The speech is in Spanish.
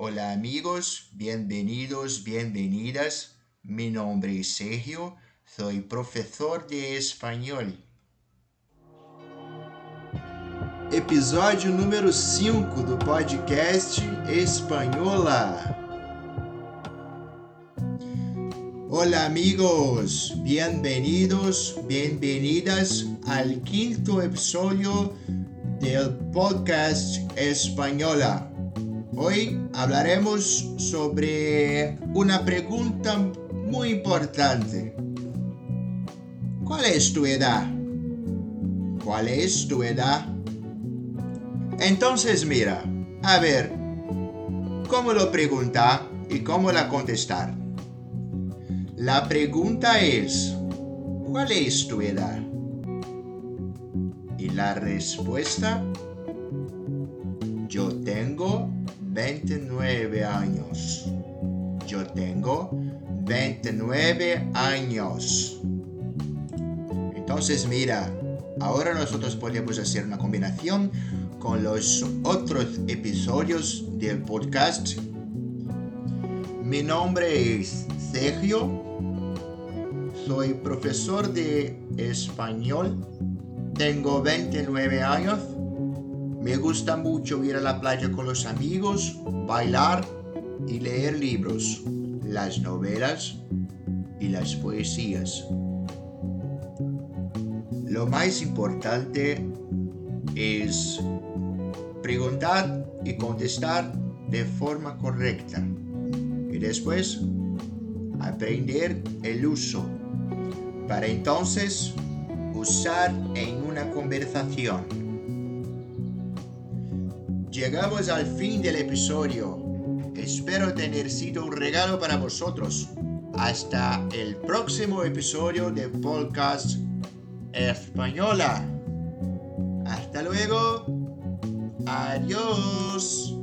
Hola amigos, bienvenidos, bienvenidas. Mi nombre es Sergio, soy profesor de español. Episódio número 5 do podcast Espanhola. Hola amigos, bienvenidos, bienvenidas al quinto episodio del podcast Española. Hoy hablaremos sobre una pregunta muy importante. ¿Cuál es tu edad? ¿Cuál es tu edad? Entonces mira, a ver, ¿cómo lo preguntar y cómo la contestar? La pregunta es, ¿cuál es tu edad? Y la respuesta, 29 años. Yo tengo 29 años. Entonces mira, ahora nosotros podemos hacer una combinación con los otros episodios del podcast. Mi nombre es Sergio soy profesor de español. Tengo 29 años. Me gusta mucho ir a la playa con los amigos, bailar y leer libros, las novelas y las poesías. Lo más importante es preguntar y contestar de forma correcta. Y después aprender el uso para entonces usar en una conversación. Llegamos al fin del episodio. Espero tener sido un regalo para vosotros. Hasta el próximo episodio de Podcast Española. Hasta luego. Adiós.